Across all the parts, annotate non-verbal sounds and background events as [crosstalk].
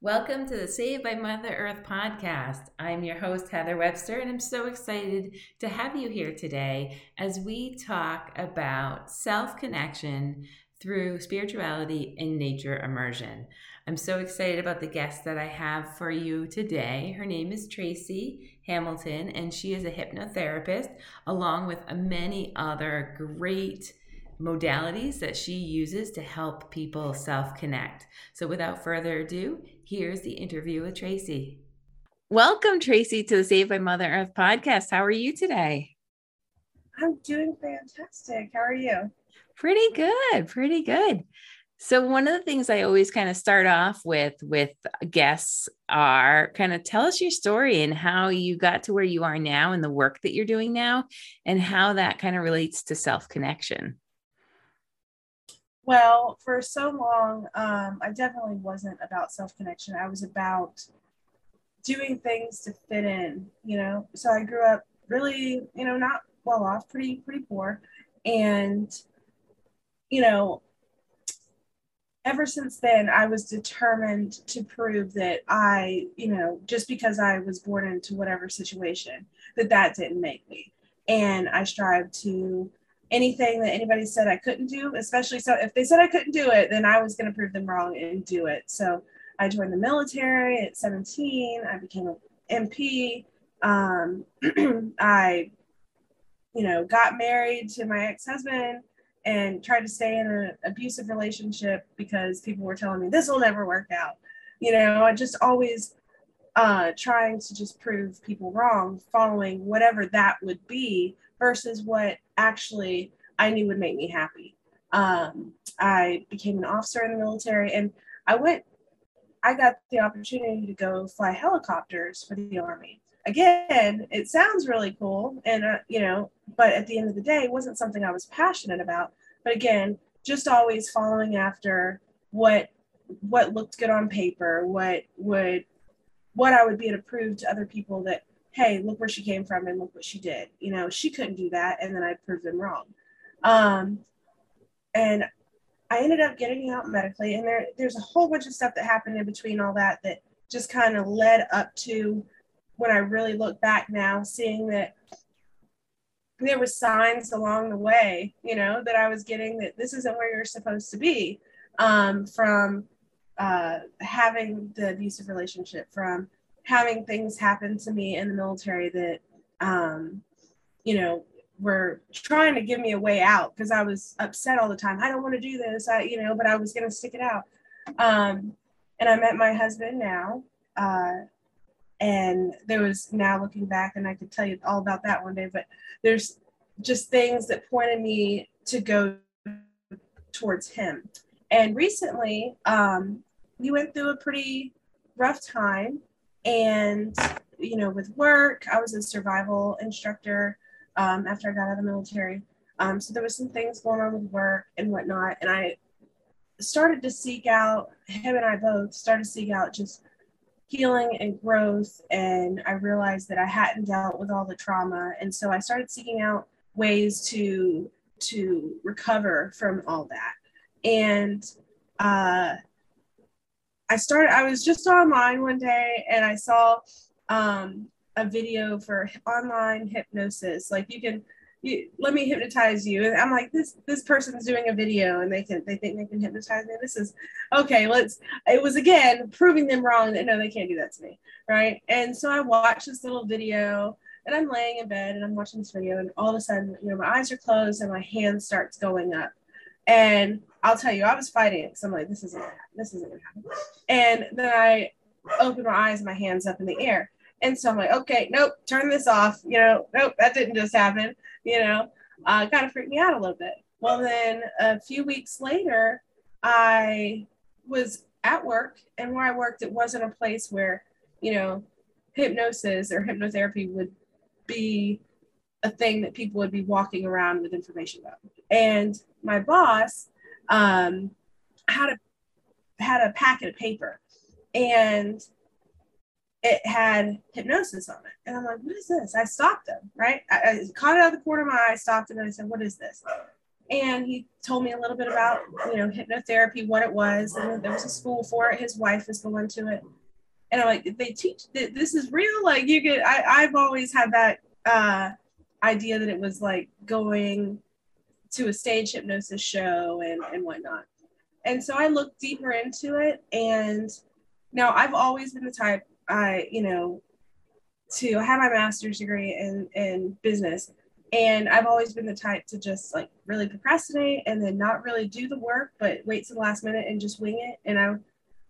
Welcome to the Saved by Mother Earth podcast. I'm your host, Heather Webster, and I'm so excited to have you here today as we talk about self connection through spirituality and nature immersion. I'm so excited about the guest that I have for you today. Her name is Tracy Hamilton, and she is a hypnotherapist, along with many other great modalities that she uses to help people self connect. So, without further ado, here's the interview with Tracy. Welcome, Tracy, to the Saved by Mother Earth podcast. How are you today? I'm doing fantastic. How are you? Pretty good. Pretty good. So one of the things I always kind of start off with with guests are kind of tell us your story and how you got to where you are now and the work that you're doing now and how that kind of relates to self-connection. Well, for so long, um, I definitely wasn't about self connection. I was about doing things to fit in, you know. So I grew up really, you know, not well off, pretty, pretty poor. And, you know, ever since then, I was determined to prove that I, you know, just because I was born into whatever situation, that that didn't make me. And I strive to anything that anybody said I couldn't do, especially so if they said I couldn't do it, then I was going to prove them wrong and do it. So I joined the military at 17. I became an MP. Um, [clears throat] I, you know, got married to my ex-husband and tried to stay in an abusive relationship because people were telling me this will never work out. You know, I just always uh, trying to just prove people wrong, following whatever that would be versus what actually I knew would make me happy. Um, I became an officer in the military and I went, I got the opportunity to go fly helicopters for the Army. Again, it sounds really cool, and uh, you know, but at the end of the day, it wasn't something I was passionate about. But again, just always following after what what looked good on paper, what would what I would be able to prove to other people that hey, look where she came from and look what she did. You know, she couldn't do that. And then I proved them wrong. Um, and I ended up getting out medically. And there, there's a whole bunch of stuff that happened in between all that that just kind of led up to when I really look back now, seeing that there were signs along the way, you know, that I was getting that this isn't where you're supposed to be um, from uh, having the abusive relationship, from having things happen to me in the military that, um, you know, were trying to give me a way out because I was upset all the time. I don't want to do this, I, you know, but I was going to stick it out. Um, and I met my husband now. Uh, and there was now looking back, and I could tell you all about that one day, but there's just things that pointed me to go towards him. And recently, um, we went through a pretty rough time and, you know, with work, I was a survival instructor um, after I got out of the military. Um, so there was some things going on with work and whatnot. And I started to seek out, him and I both started to seek out just healing and growth. And I realized that I hadn't dealt with all the trauma. And so I started seeking out ways to to recover from all that. And uh, I started, I was just online one day and I saw um, a video for online hypnosis. Like you can, you, let me hypnotize you. And I'm like, this, this person's doing a video and they can, they think they can hypnotize me. This is okay. Let's, it was again, proving them wrong that no, they can't do that to me. Right. And so I watched this little video and I'm laying in bed and I'm watching this video and all of a sudden, you know, my eyes are closed and my hand starts going up. And I'll tell you, I was fighting it because I'm like, this isn't gonna happen. This isn't gonna happen. And then I open my eyes, my hands up in the air. And so I'm like, okay, nope, turn this off. You know, nope, that didn't just happen. You know, uh, kind of freaked me out a little bit. Well, then a few weeks later, I was at work, and where I worked, it wasn't a place where, you know, hypnosis or hypnotherapy would be a thing that people would be walking around with information about. And my boss um, had a had a packet of paper, and it had hypnosis on it. And I'm like, what is this? I stopped him, right? I, I, caught it out of the corner of my eye, stopped him, and I said, what is this? and he told me a little bit about you know hypnotherapy, what it was, and there was a school for it. His wife is going to it, and I'm like, they teach that this is real. Like you could, I, I've always had that uh, idea that it was like going to a stage hypnosis show and and whatnot. And so I looked deeper into it, and now I've always been the type I you know to have my master's degree in in business and I've always been the type to just like really procrastinate and then not really do the work, but wait to the last minute and just wing it. And I,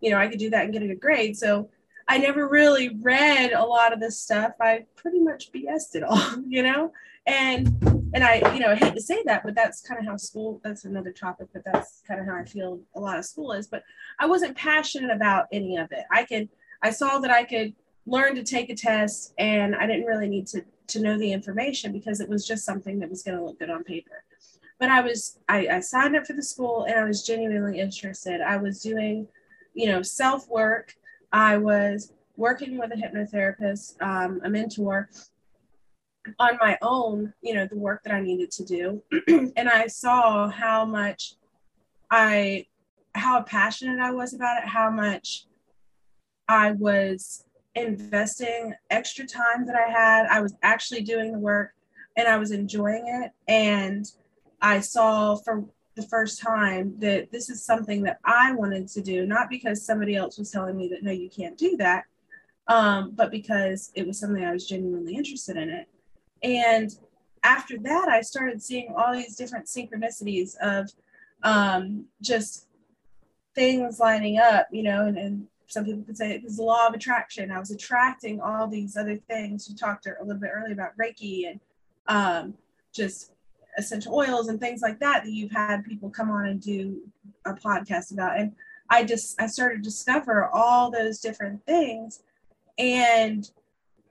you know, I could do that and get a good grade. So I never really read a lot of this stuff. I pretty much BS'd it all, [laughs] you know? And and I, you know, I hate to say that, but that's kind of how school, that's another topic, but that's kind of how I feel a lot of school is. But I wasn't passionate about any of it. I could, I saw that I could learn to take a test and I didn't really need to to know the information because it was just something that was going to look good on paper. But I was, I, I signed up for the school and I was genuinely interested. I was doing, you know, self work. I was working with a hypnotherapist, um, a mentor on my own, you know, the work that I needed to do. [clears throat] and I saw how much I, how passionate I was about it, how much I was investing extra time that I had. I was actually doing the work and I was enjoying it. And I saw for the first time that this is something that I wanted to do, not because somebody else was telling me that no, you can't do that, um, but because it was something I was genuinely interested in it. And after that, I started seeing all these different synchronicities of um, just things lining up, you know, and, and some people could say it's the law of attraction. I was attracting all these other things. You talked a little bit earlier about Reiki and um, just essential oils and things like that that you've had people come on and do a podcast about. And I just I started to discover all those different things, and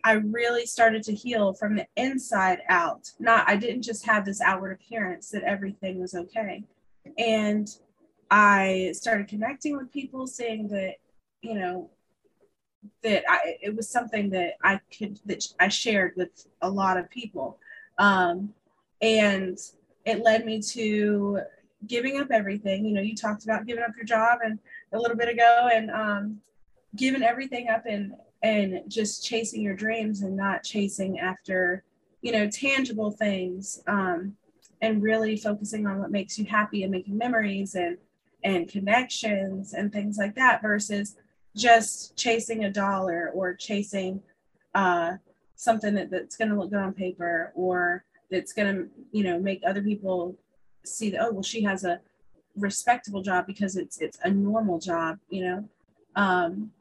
I really started to heal from the inside out. Not I didn't just have this outward appearance that everything was okay, and I started connecting with people, saying that you know that I it was something that I could that I shared with a lot of people, um, and it led me to giving up everything. You know, you talked about giving up your job and a little bit ago, and um, giving everything up and and just chasing your dreams and not chasing after you know tangible things um, and really focusing on what makes you happy and making memories and and connections and things like that versus just chasing a dollar or chasing uh, something that, that's going to look good on paper or that's going to you know make other people see that oh well she has a respectable job because it's it's a normal job you know? Um,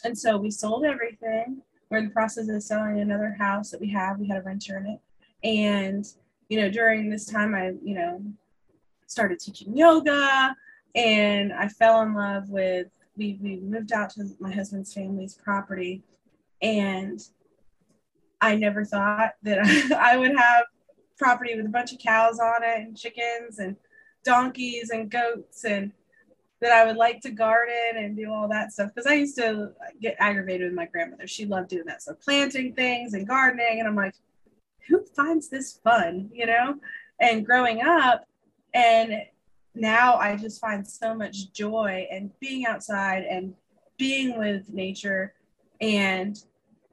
[laughs] and so we sold everything. We're in the process of selling another house that we have. We had a renter in it. And you know during this time i you know started teaching yoga and i fell in love with we, we moved out to my husband's family's property. And I never thought that [laughs] I would have property with a bunch of cows on it and chickens and donkeys and goats and that I would like to garden and do all that stuff because I used to get aggravated with my grandmother. She loved doing that. So planting things and gardening. And I'm like, who finds this fun, you know? And growing up and now I just find so much joy and being outside and being with nature and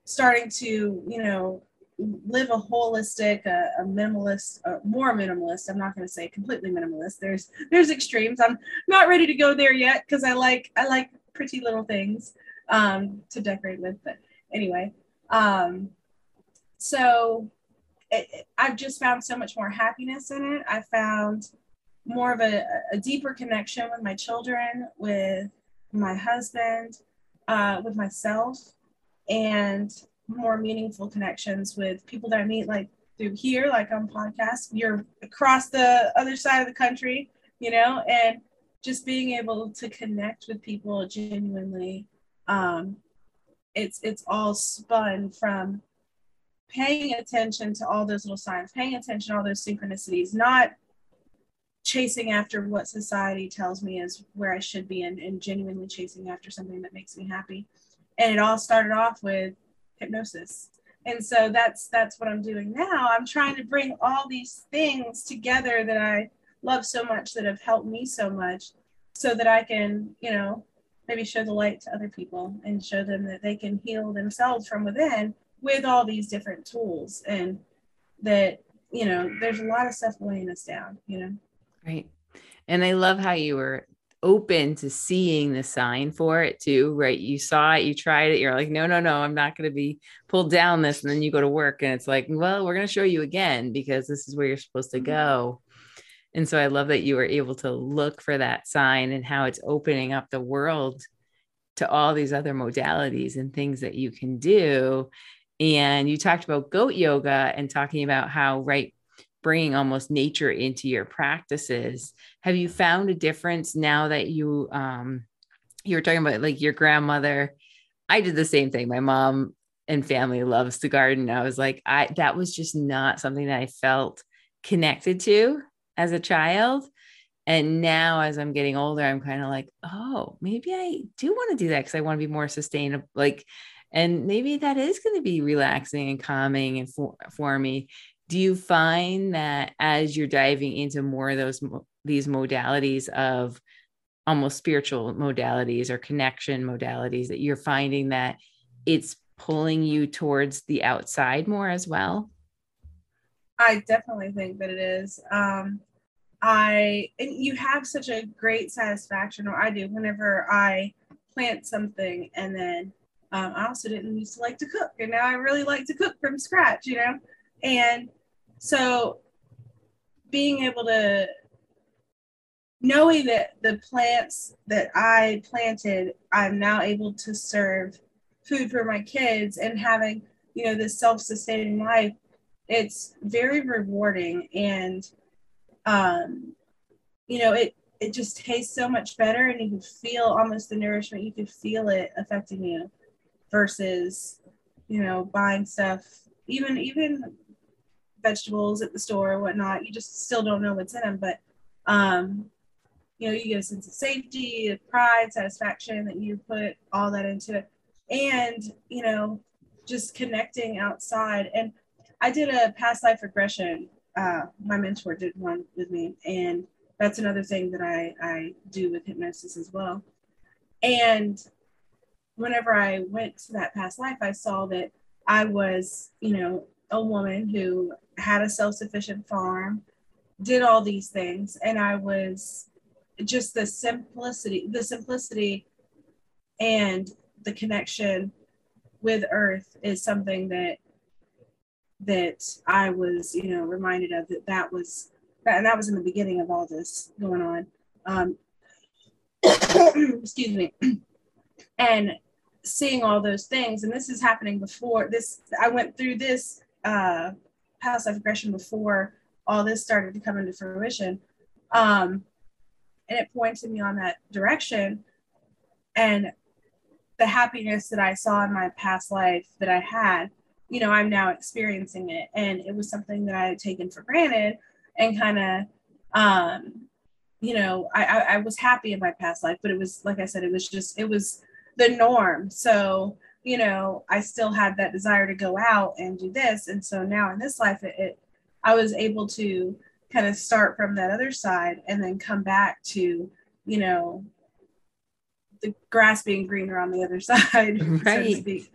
starting to, you know, live a holistic, a, a minimalist, a more minimalist. I'm not going to say completely minimalist. There's there's extremes. I'm not ready to go there yet because I like I like pretty little things um, to decorate with. But anyway, um, so it, it, I've just found so much more happiness in it. I found more of a, a deeper connection with my children, with my husband, uh, with myself, and more meaningful connections with people that I meet, like through here, like on podcasts. You're across the other side of the country, you know, and just being able to connect with people genuinely. Um, it's it's all spun from paying attention to all those little signs, paying attention to all those synchronicities, not chasing after what society tells me is where I should be and, and genuinely chasing after something that makes me happy. And it all started off with hypnosis. And so that's that's what I'm doing now. I'm trying to bring all these things together that I love so much that have helped me so much so that I can, you know, maybe show the light to other people and show them that they can heal themselves from within with all these different tools and that, you know, there's a lot of stuff weighing us down, you know. Right. And I love how you were open to seeing the sign for it too, right? You saw it, you tried it, you're like, no, no, no, I'm not going to be pulled down this. And then you go to work and it's like, well, we're going to show you again because this is where you're supposed to mm-hmm. go. And so I love that you were able to look for that sign and how it's opening up the world to all these other modalities and things that you can do. And you talked about goat yoga and talking about how, right, bringing almost nature into your practices. Have you found a difference now that you um you were talking about like your grandmother? I did the same thing. My mom and family loves to garden. I was like i that was just not something that i felt connected to as a child. And now as i'm getting older i'm kind of like oh maybe i do want to do that because i want to be more sustainable like and maybe that is going to be relaxing and calming and for, for me do you find that as you're diving into more of those these modalities of almost spiritual modalities or connection modalities that you're finding that it's pulling you towards the outside more as well? I definitely think that it is. Um i and you have such a great satisfaction or i do whenever i plant something and then um, i also didn't used to like to cook and now i really like to cook from scratch you know? And so being able to knowing that the plants that I planted, I'm now able to serve food for my kids and having, you know, this self-sustaining life, it's very rewarding and um, you know, it it just tastes so much better and you can feel almost the nourishment, you can feel it affecting you versus, you know, buying stuff, even even vegetables at the store or whatnot. You just still don't know what's in them, but um, you know, you get a sense of safety, pride, satisfaction that you put all that into it, and you know, just connecting outside. And I did a past life regression. Uh, my mentor did one with me, and that's another thing that I I do with hypnosis as well. And whenever I went to that past life, I saw that I was, you know, a woman who had a self-sufficient farm did all these things and i was just the simplicity the simplicity and the connection with earth is something that that i was you know reminded of that that was that, and that was in the beginning of all this going on. Um [coughs] excuse me. [clears throat] And seeing all those things and this is happening before this i went through this uh past life regression before all this started to come into fruition. Um, and it pointed me on that direction. And the happiness that I saw in my past life that I had, you know, I'm now experiencing it. And it was something that I had taken for granted and kind of, um, you know, I, I, I was happy in my past life, but it was, like I said, it was just, it was the norm. So, you know, I still had that desire to go out and do this. And so now in this life, it, it I was able to kind of start from that other side and then come back to, you know, the grass being greener on the other [laughs] side, right. so to speak.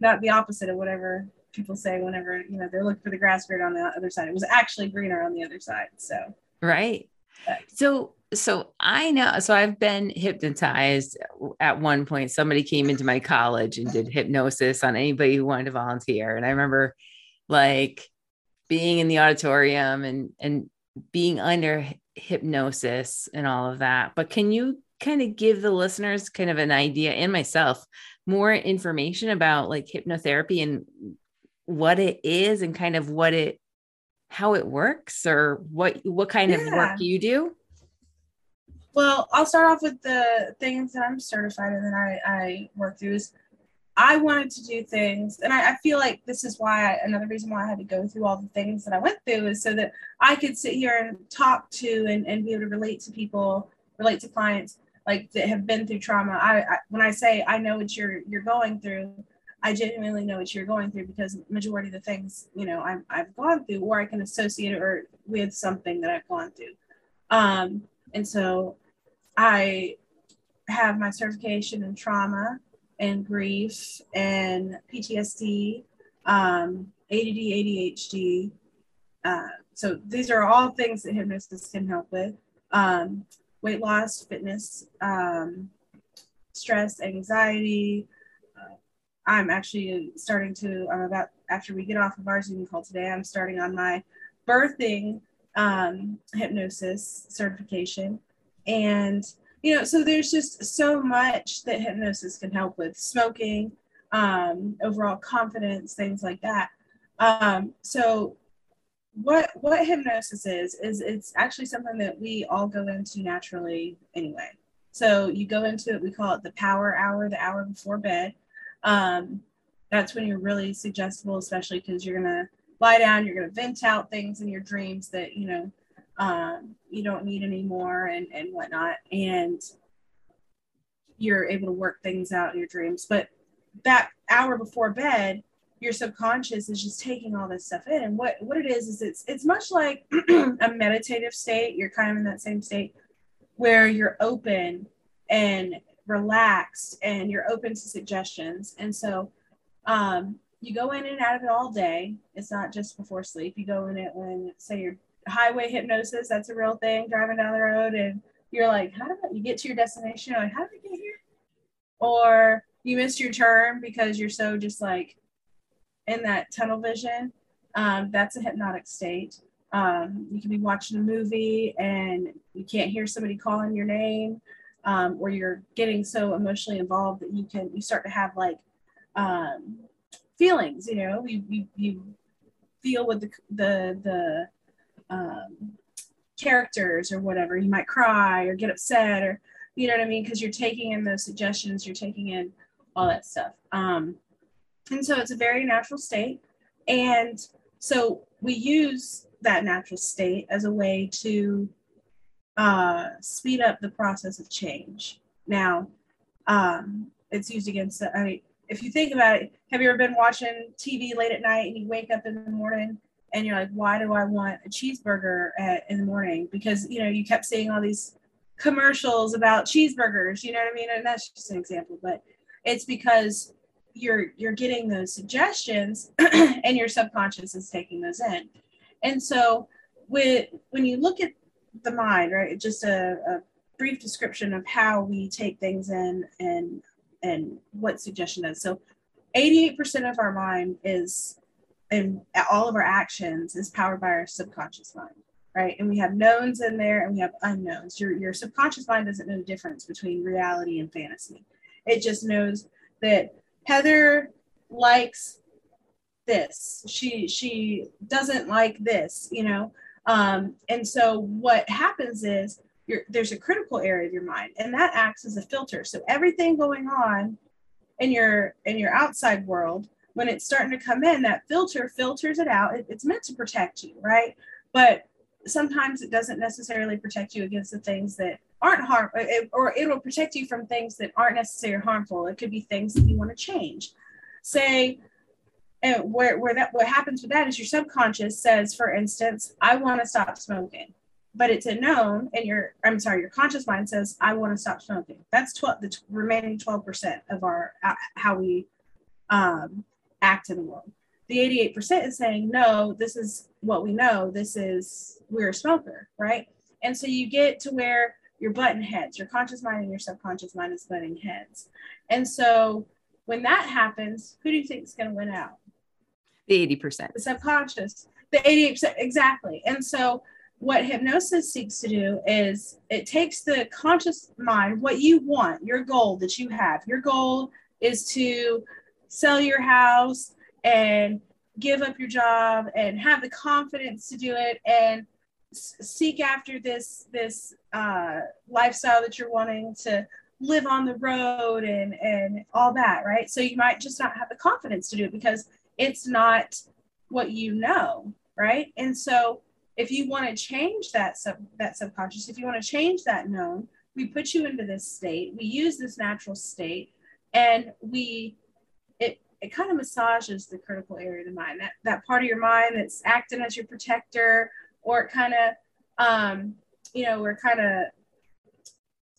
Not the opposite of whatever people say whenever, you know, they're looking for the grass greener on the other side. It was actually greener on the other side. So, right. But, so so I know, so I've been hypnotized at one point. Somebody came into my college and did hypnosis on anybody who wanted to volunteer. And I remember like being in the auditorium and, and being under hypnosis and all of that. But can you kind of give the listeners kind of an idea and myself more information about like hypnotherapy and what it is and kind of what it how it works or what what kind yeah. of work you do well, I'll start off with the things that I'm certified and then I, I work through is I wanted to do things, and I, I feel like this is why I, another reason why I had to go through all the things that I went through is so that I could sit here and talk to and, and be able to relate to people, relate to clients like that have been through trauma. I, I when I say I know what you're you're going through, I genuinely know what you're going through because majority of the things you know i have I've gone through, or I can associate it or with something that I've gone through. Um, and so I have my certification in trauma and grief and PTSD, um, ADD, ADHD. Uh, so these are all things that hypnosis can help with. Um, weight loss, fitness, um, stress, anxiety. Uh, I'm actually starting to, I'm about, after we get off of our Zoom call today, I'm starting on my birthing um, hypnosis certification. And, you know, so there's just so much that hypnosis can help with smoking, um, overall confidence, things like that. Um, so what what hypnosis is is it's actually something that we all go into naturally anyway. So you go into it, we call it the power hour, the hour before bed. Um, that's when you're really suggestible, especially because you're gonna lie down, you're gonna vent out things in your dreams that you know um, you don't need anymore and and whatnot, and you're able to work things out in your dreams. But that hour before bed, your subconscious is just taking all this stuff in. And what what it is is it's it's much like [clears throat] a meditative state. You're kind of in that same state where you're open and relaxed and you're open to suggestions. And so um, you go in and out of it all day. It's not just before sleep. You go in it when say you're highway hypnosis that's a real thing driving down the road and you're like how did I, you get to your destination you're like how did i get here or you missed your turn because you're so just like in that tunnel vision, um, that's a hypnotic state. Um, you can be watching a movie and you can't hear somebody calling your name, um, or you're getting so emotionally involved that you can you start to have like um, feelings. You know, you, you you feel with the the the um, characters or whatever. You might cry or get upset or you know what I mean because you're taking in those suggestions. You're taking in all that stuff. Um, and so it's a very natural state. And so we use that natural state as a way to uh, speed up the process of change. Now, um, it's used against, I mean, if you think about it, have you ever been watching TV late at night and you wake up in the morning and you're like, why do I want a cheeseburger at, in the morning? Because, you know, you kept seeing all these commercials about cheeseburgers, you know what I mean? And that's just an example, but it's because you're you're getting those suggestions [clears throat] and your subconscious is taking those in and so with when you look at the mind right just a, a brief description of how we take things in and and what suggestion is so 88% of our mind is and all of our actions is powered by our subconscious mind right and we have knowns in there and we have unknowns your your subconscious mind doesn't know the difference between reality and fantasy it just knows that Heather likes this. She she doesn't like this, you know. Um, and so what happens is there's a critical area of your mind, and that acts as a filter. So everything going on in your in your outside world, when it's starting to come in, that filter filters it out. It, it's meant to protect you, right? But sometimes it doesn't necessarily protect you against the things that aren't harm or it will protect you from things that aren't necessarily harmful it could be things that you want to change say and where, where that what happens with that is your subconscious says for instance i want to stop smoking but it's a known and your i'm sorry your conscious mind says i want to stop smoking that's 12 the remaining 12% of our uh, how we um, act in the world the 88% is saying no this is what we know this is we're a smoker right and so you get to where you're button heads. Your conscious mind and your subconscious mind is butting heads. And so when that happens, who do you think is going to win out? The 80%. The subconscious. The 88%. Exactly. And so what hypnosis seeks to do is it takes the conscious mind, what you want, your goal that you have. Your goal is to sell your house and give up your job and have the confidence to do it and seek after this this uh, lifestyle that you're wanting to live on the road and and all that right? So you might just not have the confidence to do it because it's not what you know right? And so if you want to change that sub that subconscious if you want to change that known we put you into this state. We use this natural state and we it kind of massages the critical area of the mind that that part of your mind that's acting as your protector or it kind of um, you know, we're kind of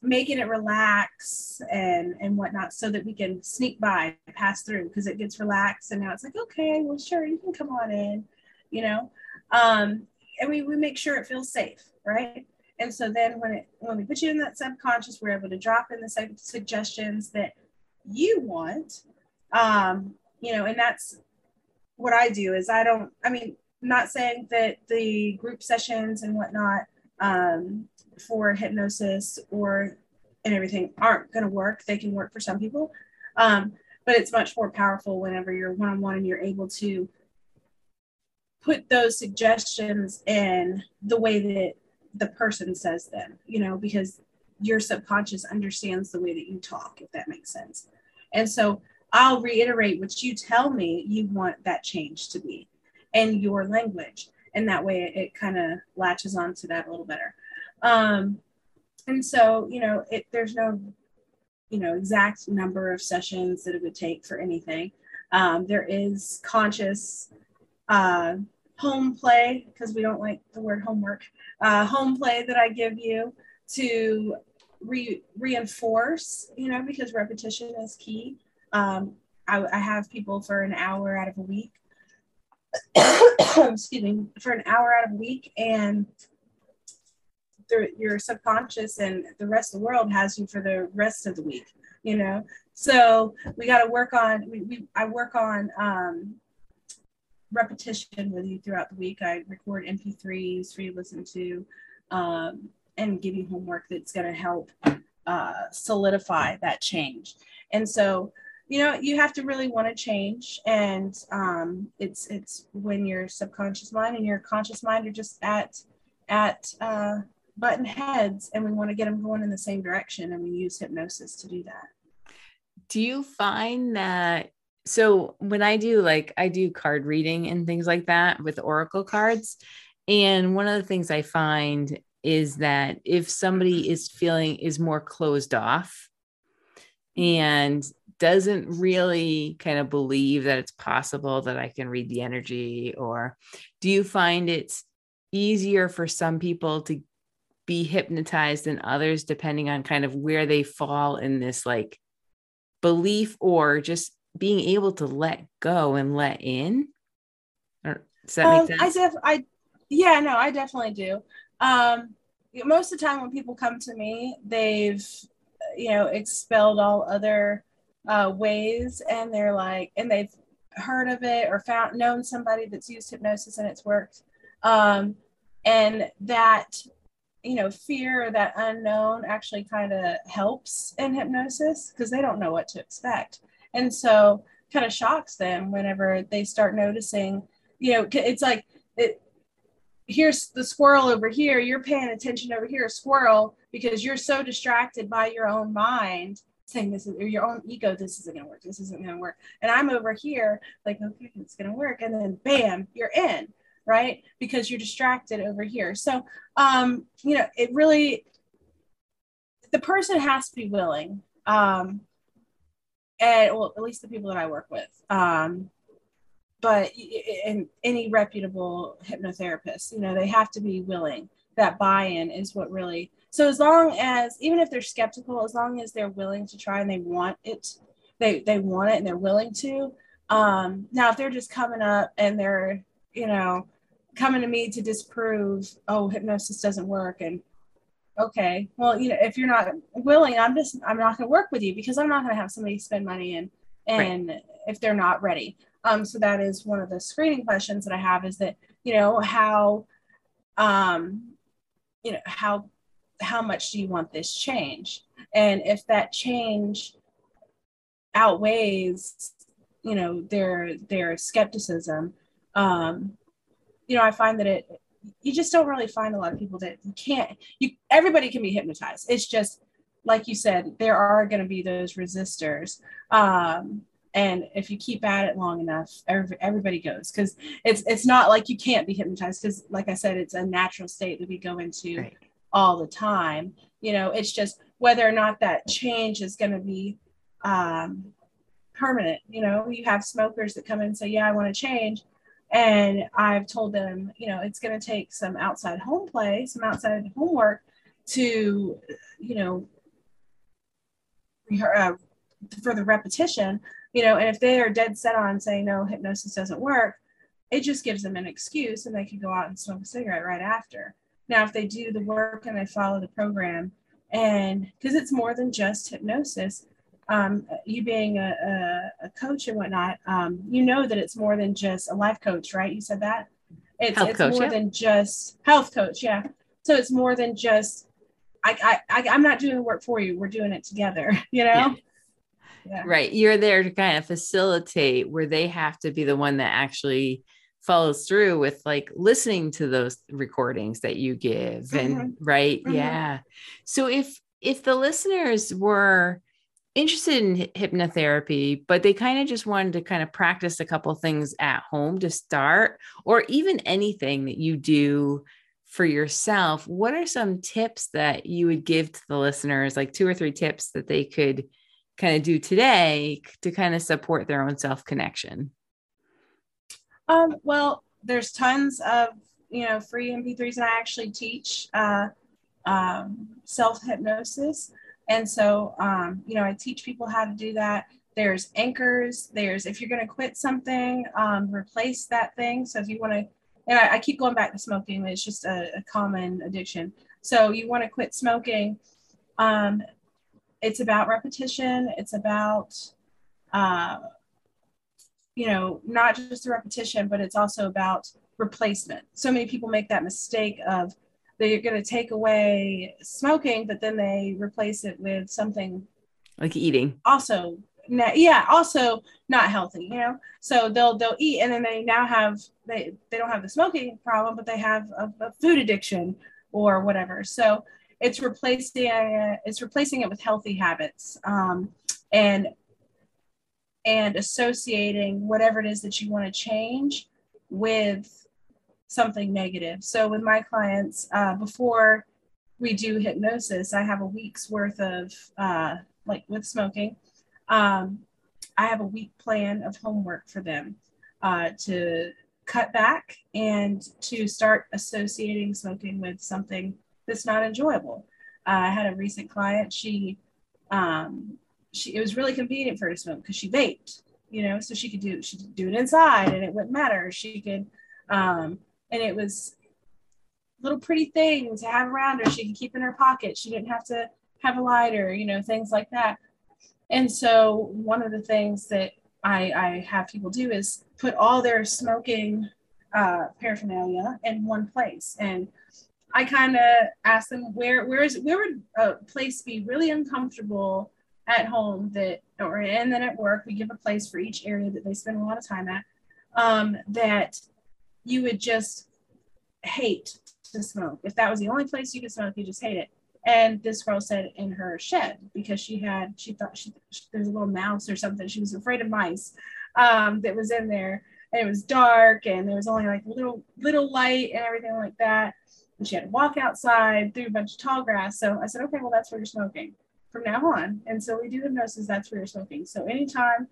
making it relax and and whatnot so that we can sneak by pass through because it gets relaxed and now it's like okay well sure you can come on in you know? Um and we, we make sure it feels safe right? And so then when it when we put you in that subconscious we're able to drop in the suggestions that you want um you know and that's what i do is i don't i mean not saying that the group sessions and whatnot um, for hypnosis or and everything aren't going to work. They can work for some people, um, but it's much more powerful whenever you're one on one and you're able to put those suggestions in the way that the person says them. You know, because your subconscious understands the way that you talk, if that makes sense. And so I'll reiterate what you tell me you want that change to be in your language. And that way it, it kind of latches onto that a little better. Um, and so, you know, it, there's no, you know, exact number of sessions that it would take for anything. Um, there is conscious uh, home play because we don't like the word homework. Uh, home play that I give you to re- reinforce, you know, because repetition is key. Um, I, I have people for an hour out of a week. [coughs] excuse me, for an hour out of a week, and your subconscious and the rest of the world has you for the rest of the week you know? So we got to work on we, we i work on um, repetition with you throughout the week. I record mp3s for you to listen to um, and give you homework that's going to help uh, solidify that change. And so you know you have to really want to change and um, it's it's when your subconscious mind and your conscious mind are just at at uh, button heads and we want to get them going in the same direction and we use hypnosis to do that. Do you find that so when i do like i do card reading and things like that with oracle cards and one of the things i find is that if somebody is feeling is more closed off and doesn't really kind of believe that it's possible that i can read the energy or do you find it's easier for some people to be hypnotized than others depending on kind of where they fall in this like belief or just being able to let go and let in? Or, does that um, make sense? i def i yeah no i definitely do. Um most of the time when people come to me they've you know expelled all other uh, ways and they're like and they've heard of it or found known somebody that's used hypnosis and it's worked um, and that you know, fear that unknown actually kind of helps in hypnosis because they don't know what to expect. And so kind of shocks them whenever they start noticing, you know, it's like it here's the squirrel over here, you're paying attention over here, squirrel, because you're so distracted by your own mind saying this is your own ego, this isn't gonna work, this isn't gonna work. And I'm over here, like, okay, it's gonna work. And then bam, you're in right? Because you're distracted over here. So, um, you know, it really, the person has to be willing. Um, and well, at least the people that I work with. Um, but in any reputable hypnotherapist, you know, they have to be willing. That buy-in is what really. So as long as, even if they're skeptical, as long as they're willing to try and they want it, they they want it and they're willing to. Um, now, if they're just coming up and they're, you know, coming to me to disprove, oh, hypnosis doesn't work. And okay, well, you know, if you're not willing, I'm just, I'm not going to work with you because I'm not going to have somebody spend money and, and right. if they're not ready. Um, so that is one of the screening questions that I have is that, you know, how, um, you know, how, how much do you want this change? And if that change outweighs, you know, their, their skepticism, um, you know, I find that it you just don't really find a lot of people that you can't you everybody can be hypnotized. It's just like you said, there are going to be those resistors. Um, and if you keep at it long enough, every, everybody goes because it's it's not like you can't be hypnotized because, like I said, it's a natural state that we go into right. All the time. You know, it's just whether or not that change is going to be um, permanent. You know, you have smokers that come in and say, "Yeah, I want to change," And I've told them, you know, it's going to take some outside home play, some outside homework to, you know, uh, for the repetition, you know, and if they are dead set on saying no, hypnosis doesn't work, it just gives them an excuse and they can go out and smoke a cigarette right after. Now, if they do the work and they follow the program, and because it's more than just hypnosis, um, you being a, a, a, coach and whatnot, um, you know that it's more than just a life coach, right? You said that it's, health it's coach, more yeah. than just health coach, yeah. So it's more than just I, I, I am not doing the work for you. We're doing it together. [laughs] You know. Yeah. Yeah. Right. You're there to kind of facilitate where they have to be the one that actually follows through with like listening to those recordings that you give mm-hmm. and right mm-hmm. yeah so if if the listeners were interested in hypnotherapy but they kind of just wanted to kind of practice a couple things at home to start or even anything that you do for yourself what are some tips that you would give to the listeners like two or three tips that they could kind of do today to kind of support their own self connection um, well, there's tons of you know free MP3s, and I actually teach uh, um, self hypnosis, and so um, you know I teach people how to do that. There's anchors. There's if you're going to quit something, um, replace that thing. So if you want to, and I, I, keep going back to smoking. It's just a, a common addiction. So you want to quit smoking. Um, it's about repetition. It's about uh, you know, not just a repetition, but it's also about replacement. So many people make that mistake of they're going to take away smoking, but then they replace it with something like eating. Also, yeah, also not healthy, you know. So they'll they'll eat, and then they now have they they don't have the smoking problem, but they have a, a food addiction or whatever. So it's replacing it's replacing it with healthy habits. Um, and and associating whatever it is that you want to change with something negative. So with my clients, uh, before we do hypnosis, I have a week's worth of uh, like with smoking. Um, I have a week plan of homework for them uh, to cut back and to start associating smoking with something that's not enjoyable. Uh, I had a recent client. She um, she it was really convenient for her to smoke because she vaped, you know, so she could do she do it inside and it wouldn't matter. She could, um, and it was little pretty thing to have around her. She could keep in her pocket. She didn't have to have a lighter, you know, things like that. And so one of the things that I, I have people do is put all their smoking uh, paraphernalia in one place. And I kind of ask them where where is where would a place be really uncomfortable at home that or and then at work we give a place for each area that they spend a lot of time at um, that you would just hate to smoke. If that was the only place you could smoke you just hate it. And this girl said in her shed because she had she thought she there's a little mouse or something. She was afraid of mice um, that was in there. And it was dark and there was only like little little light and everything like that. And she had to walk outside through a bunch of tall grass. So i said okay well that's where you're smoking from now on. And so we do hypnosis, that's where you're smoking. So anytime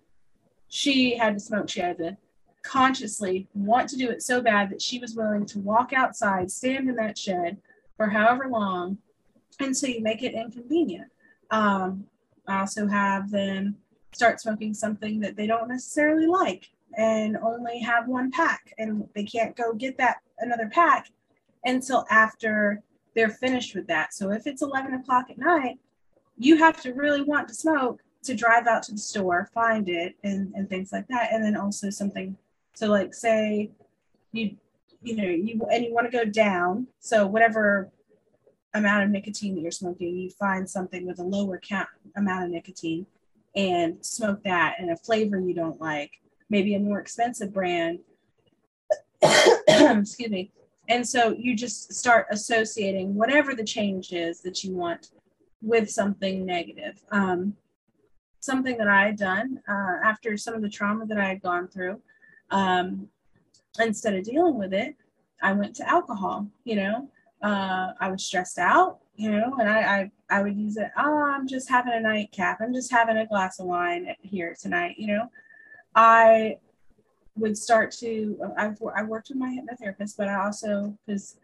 she had to smoke, she had to consciously want to do it so bad that she was willing to walk outside, stand in that shed for however long. And so you make it inconvenient. Um, I also have them start smoking something that they don't necessarily like and only have one pack and they can't go get that another pack until after they're finished with that. So if it's 11 o'clock at night you have to really want to smoke to drive out to the store, find it, and, and things like that. And then also something, so like say you, you know, you and you want to go down. So whatever amount of nicotine that you're smoking, you find something with a lower count amount of nicotine and smoke that and a flavor you don't like, maybe a more expensive brand. [coughs] Excuse me. And so you just start associating whatever the change is that you want with something negative. Um, something that I had done uh, after some of the trauma that I had gone through, um, instead of dealing with it, I went to alcohol. You know, uh, I was stressed out. You know, and I, I I would use it. Oh, I'm just having a nightcap. I'm just having a glass of wine here tonight. You know, I would start to I've I worked with my hypnotherapist, but I also because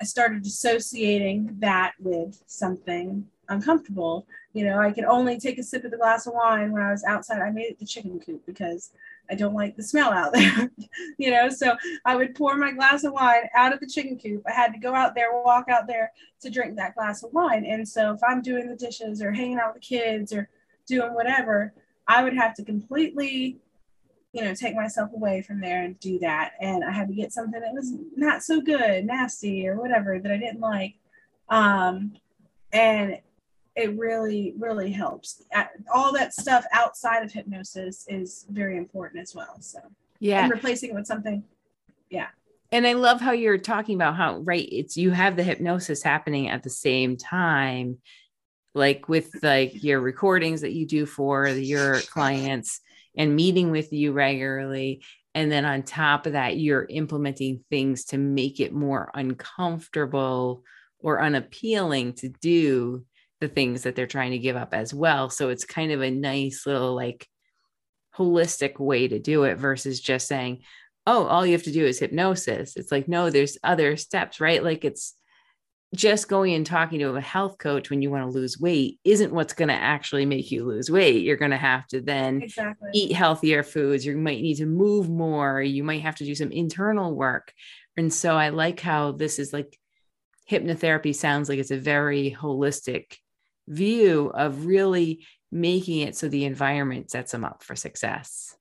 I started associating that with something uncomfortable. You know, I could only take a sip of the glass of wine when I was outside. I made it the chicken coop because I don't like the smell out there. [laughs] you know, so I would pour my glass of wine out of the chicken coop. I had to go out there, walk out there to drink that glass of wine. And so if I'm doing the dishes or hanging out with the kids or doing whatever, I would have to completely you know, take myself away from there and do that. And I had to get something that was not so good, nasty or whatever that I didn't like. Um, and it really, really helps. All that stuff outside of hypnosis is very important as well. So, yeah, and replacing it with something, yeah. And I love how you're talking about how, right, it's you have the hypnosis happening at the same time, like with like your recordings that you do for your clients and meeting with you regularly. And then on top of that, you're implementing things to make it more uncomfortable or unappealing to do the things that they're trying to give up as well. So it's kind of a nice little like holistic way to do it versus just saying, oh, all you have to do is hypnosis. It's like, no, there's other steps, right? Like it's just going and talking to a health coach when you want to lose weight isn't what's going to actually make you lose weight. You're going to have to then exactly. eat healthier foods. You might need to move more. You might have to do some internal work. And so I like how this is like hypnotherapy sounds like it's a very holistic view of really making it so the environment sets them up for success.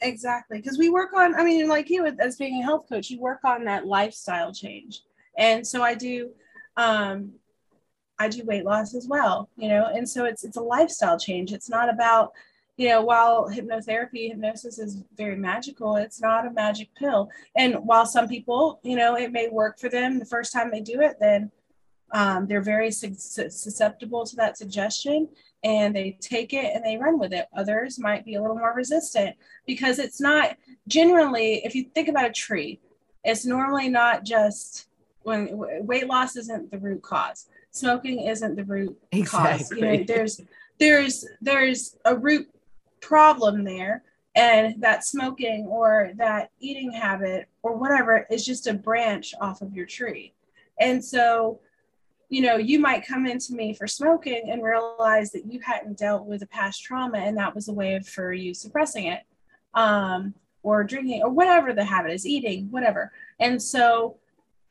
Exactly. Because we work on, I mean, like you as being a health coach, you work on that lifestyle change and so i do um i do weight loss as well you know? And so it's it's a lifestyle change. It's not about you know while hypnotherapy hypnosis is very magical it's not a magic pill. And while some people you know it may work for them the first time they do it then um, they're very su- susceptible to that suggestion and they take it and they run with it. Others might be a little more resistant because it's not generally if you think about a tree it's normally not just when weight loss isn't the root cause. Smoking isn't the root exactly. cause. You know [laughs] there's there's there's a root problem there and that smoking or that eating habit or whatever is just a branch off of your tree. And so you know you might come into me for smoking and realize that you hadn't dealt with a past trauma and that was a way for you suppressing it um, or drinking or whatever the habit is eating whatever. And so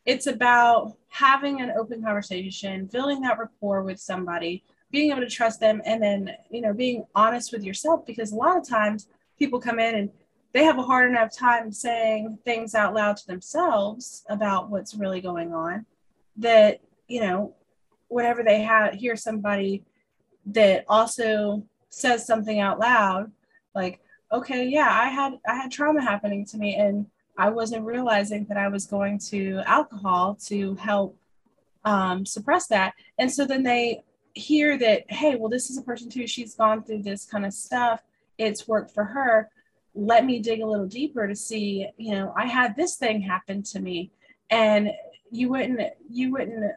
it's about having an open conversation, building that rapport with somebody, being able to trust them, and then, you know, being honest with yourself because a lot of times people come in and they have a hard enough time saying things out loud to themselves about what's really going on that, you know, whenever they have hear somebody that also says something out loud, like, okay, yeah, I had I had trauma happening to me and I wasn't realizing that I was going to alcohol to help um, suppress that. And so then they hear that, hey, well, this is a person too. She's gone through this kind of stuff. It's worked for her. Let me dig a little deeper to see, you know, I had this thing happen to me. And you wouldn't, you wouldn't,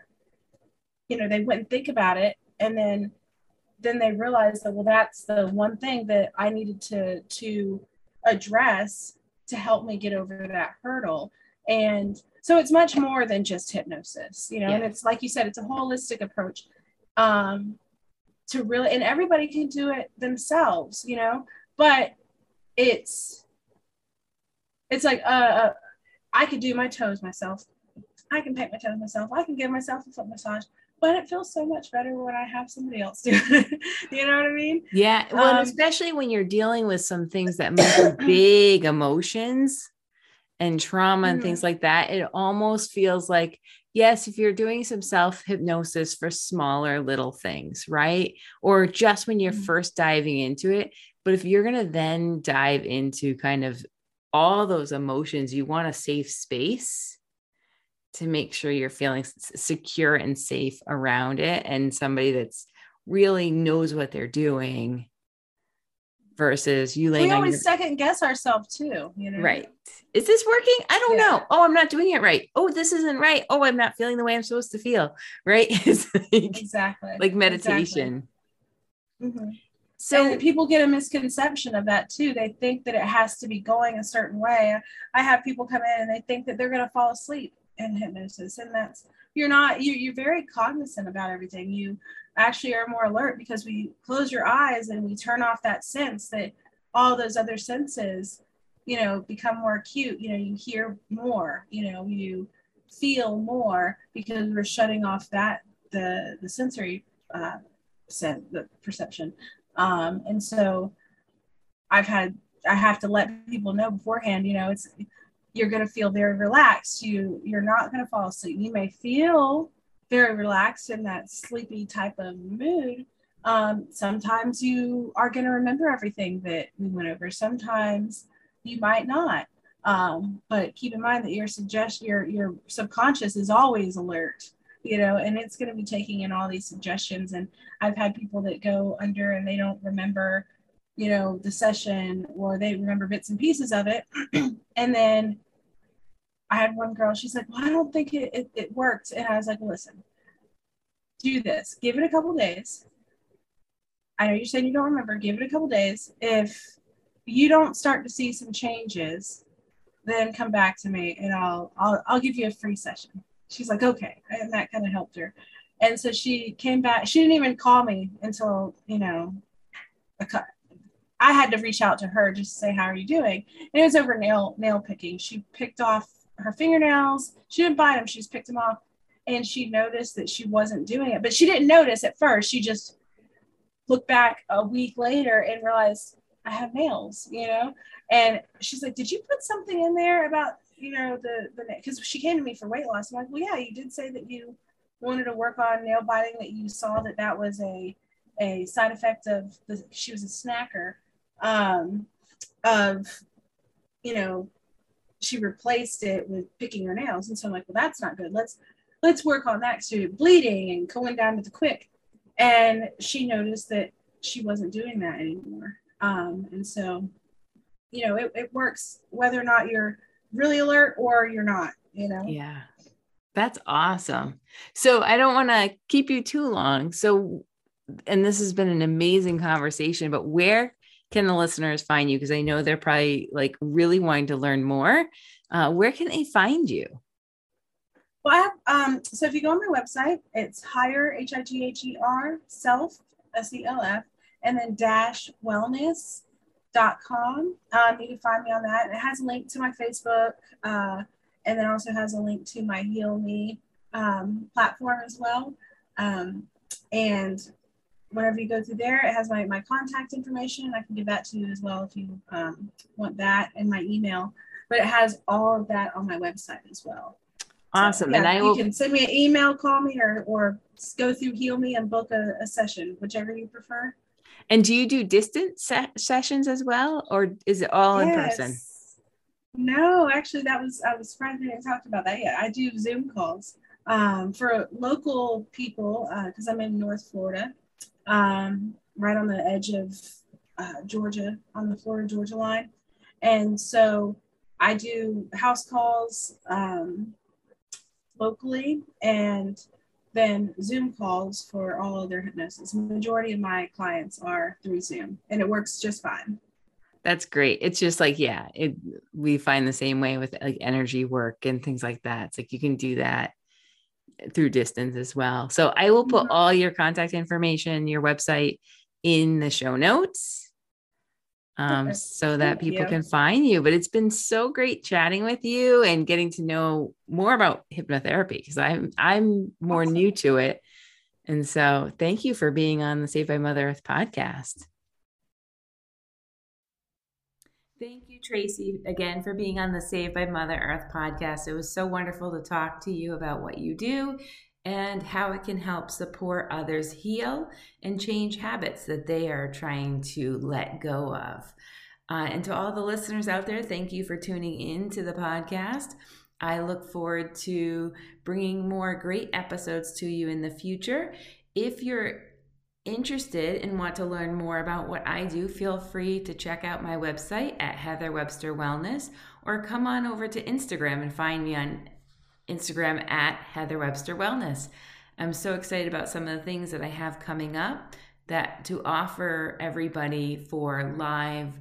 you know, they wouldn't think about it. And then, then they realized that, well, that's the one thing that I needed to, to address to help me get over that hurdle. And so it's much more than just hypnosis, you know, yeah. and it's like you said, it's a holistic approach um, to really, and everybody can do it themselves, you know, but it's, it's like, uh, uh I could do my toes myself. I can paint my toes myself. I can give myself a foot massage but it feels so much better when I have somebody else do it. [laughs] you know what I mean? Yeah. Well, um, especially when you're dealing with some things that be [coughs] big emotions and trauma and mm-hmm. things like that, it almost feels like, yes, if you're doing some self hypnosis for smaller little things, right? Or just when you're mm-hmm. first diving into it. But if you're going to then dive into kind of all those emotions, you want a safe space to make sure you're feeling secure and safe around it and somebody that's really knows what they're doing versus you laying we always your... second guess ourselves too you know? Right. Is this working? I don't yeah. know. Oh i'm not doing it right. Oh this isn't right. Oh i'm not feeling the way i'm supposed to feel right? [laughs] It's like, exactly. like meditation. Exactly. Mm-hmm. So and people get a misconception of that too. They think that it has to be going a certain way. I have people come in and they think that they're going to fall asleep in hypnosis, and that's you're not. You, you're very cognizant about everything. You actually are more alert because we close your eyes and we turn off that sense that all those other senses, you know, become more acute. You know, you hear more. You know, you feel more because we're shutting off that the the sensory uh, sense, the perception. Um, and so I've had, I have to let people know beforehand, you know, it's, you're going to feel very relaxed. You, you're not going to fall asleep. You may feel very relaxed in that sleepy type of mood. Um, sometimes you are going to remember everything that we went over. Sometimes you might not. Um, but keep in mind that your suggestion, your your subconscious is always alert you know, and it's going to be taking in all these suggestions. And I've had people that go under and they don't remember, you know, the session or they remember bits and pieces of it. [clears throat] and then I had one girl, she's like, well, I don't think it, it, it worked. And I was like, listen, do this, give it a couple days. I know you're saying you don't remember, give it a couple days. If you don't start to see some changes, then come back to me and I'll I'll I'll give you a free session she's like, okay. And that kind of helped her. And so she came back. She didn't even call me until, you know, a cut. I had to reach out to her just to say, how are you doing? And it was over nail, nail picking. She picked off her fingernails. She didn't bite them. She just picked them off. And she noticed that she wasn't doing it, but she didn't notice at first. She just looked back a week later and realized I have nails, you know? And she's like, Did you put something in there about you know, the the because she came to me for weight loss. I'm like, well, yeah, you did say that you wanted to work on nail biting. That you saw that that was a a side effect of the she was a snacker. Um, of you know, she replaced it with picking her nails, and so I'm like, well, that's not good. Let's let's work on that. So bleeding and going down to the quick, and she noticed that she wasn't doing that anymore. Um, and so, you know, it, it works whether or not you're really alert or you're not, you know? Yeah. That's awesome. So I don't want to keep you too long. So, and this has been an amazing conversation, but where can the listeners find you? Because I know they're probably like really wanting to learn more. Uh, where can they find you? Well, I have, um, so if you go on my website, it's higher, H I G H E R, self, S E L F, and then dash wellness com. Um, you can find me on that. It has a link to my Facebook, uh, and then also has a link to my Heal Me um, platform as well. Um, and whenever you go through there, it has my, my contact information. I can give that to you as well if you um, want that and my email. But it has all of that on my website as well. Awesome. So, yeah, and I will... you can send me an email, call me, or or go through Heal Me and book a, a session, whichever you prefer. And do you do distance se- sessions as well, or is it all yes. in person? No, actually, that was I was friendly and talked about that. Yeah, I do Zoom calls um, for local people because uh, I'm in North Florida, um, right on the edge of uh, Georgia, on the Florida Georgia line, and so I do house calls um, locally and then Zoom calls for all other hypnosis. The majority of my clients are through Zoom, and it works just fine. That's great. It's just like, yeah, it we find the same way with like energy work and things like that. It's like you can do that through distance as well. So I will put mm-hmm. all your contact information, your website in the show notes um, so that Thank people you. can find you. But it's been so great chatting with you and getting to know more about hypnotherapy because I'm I'm more awesome. new to it. And so thank you for being on the Saved by Mother Earth podcast. Thank you, Tracy, again for being on the Saved by Mother Earth podcast. It was so wonderful to talk to you about what you do and how it can help support others heal and change habits that they are trying to let go of. Uh, and to all the listeners out there, thank you for tuning in to the podcast. I look forward to bringing more great episodes to you in the future. If you're interested and want to learn more about what I do, feel free to check out my website at Heather Webster Wellness or come on over to Instagram and find me on Instagram at Heather Webster Wellness. I'm so excited about some of the things that I have coming up that to offer everybody for live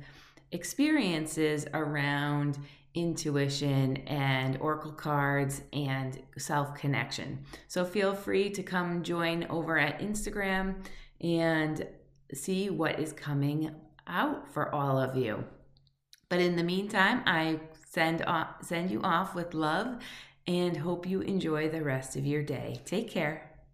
experiences around intuition and oracle cards and self connection. So feel free to come join over at Instagram and see what is coming out for all of you. But in the meantime, I send off, send you off with love and hope you enjoy the rest of your day. Take care.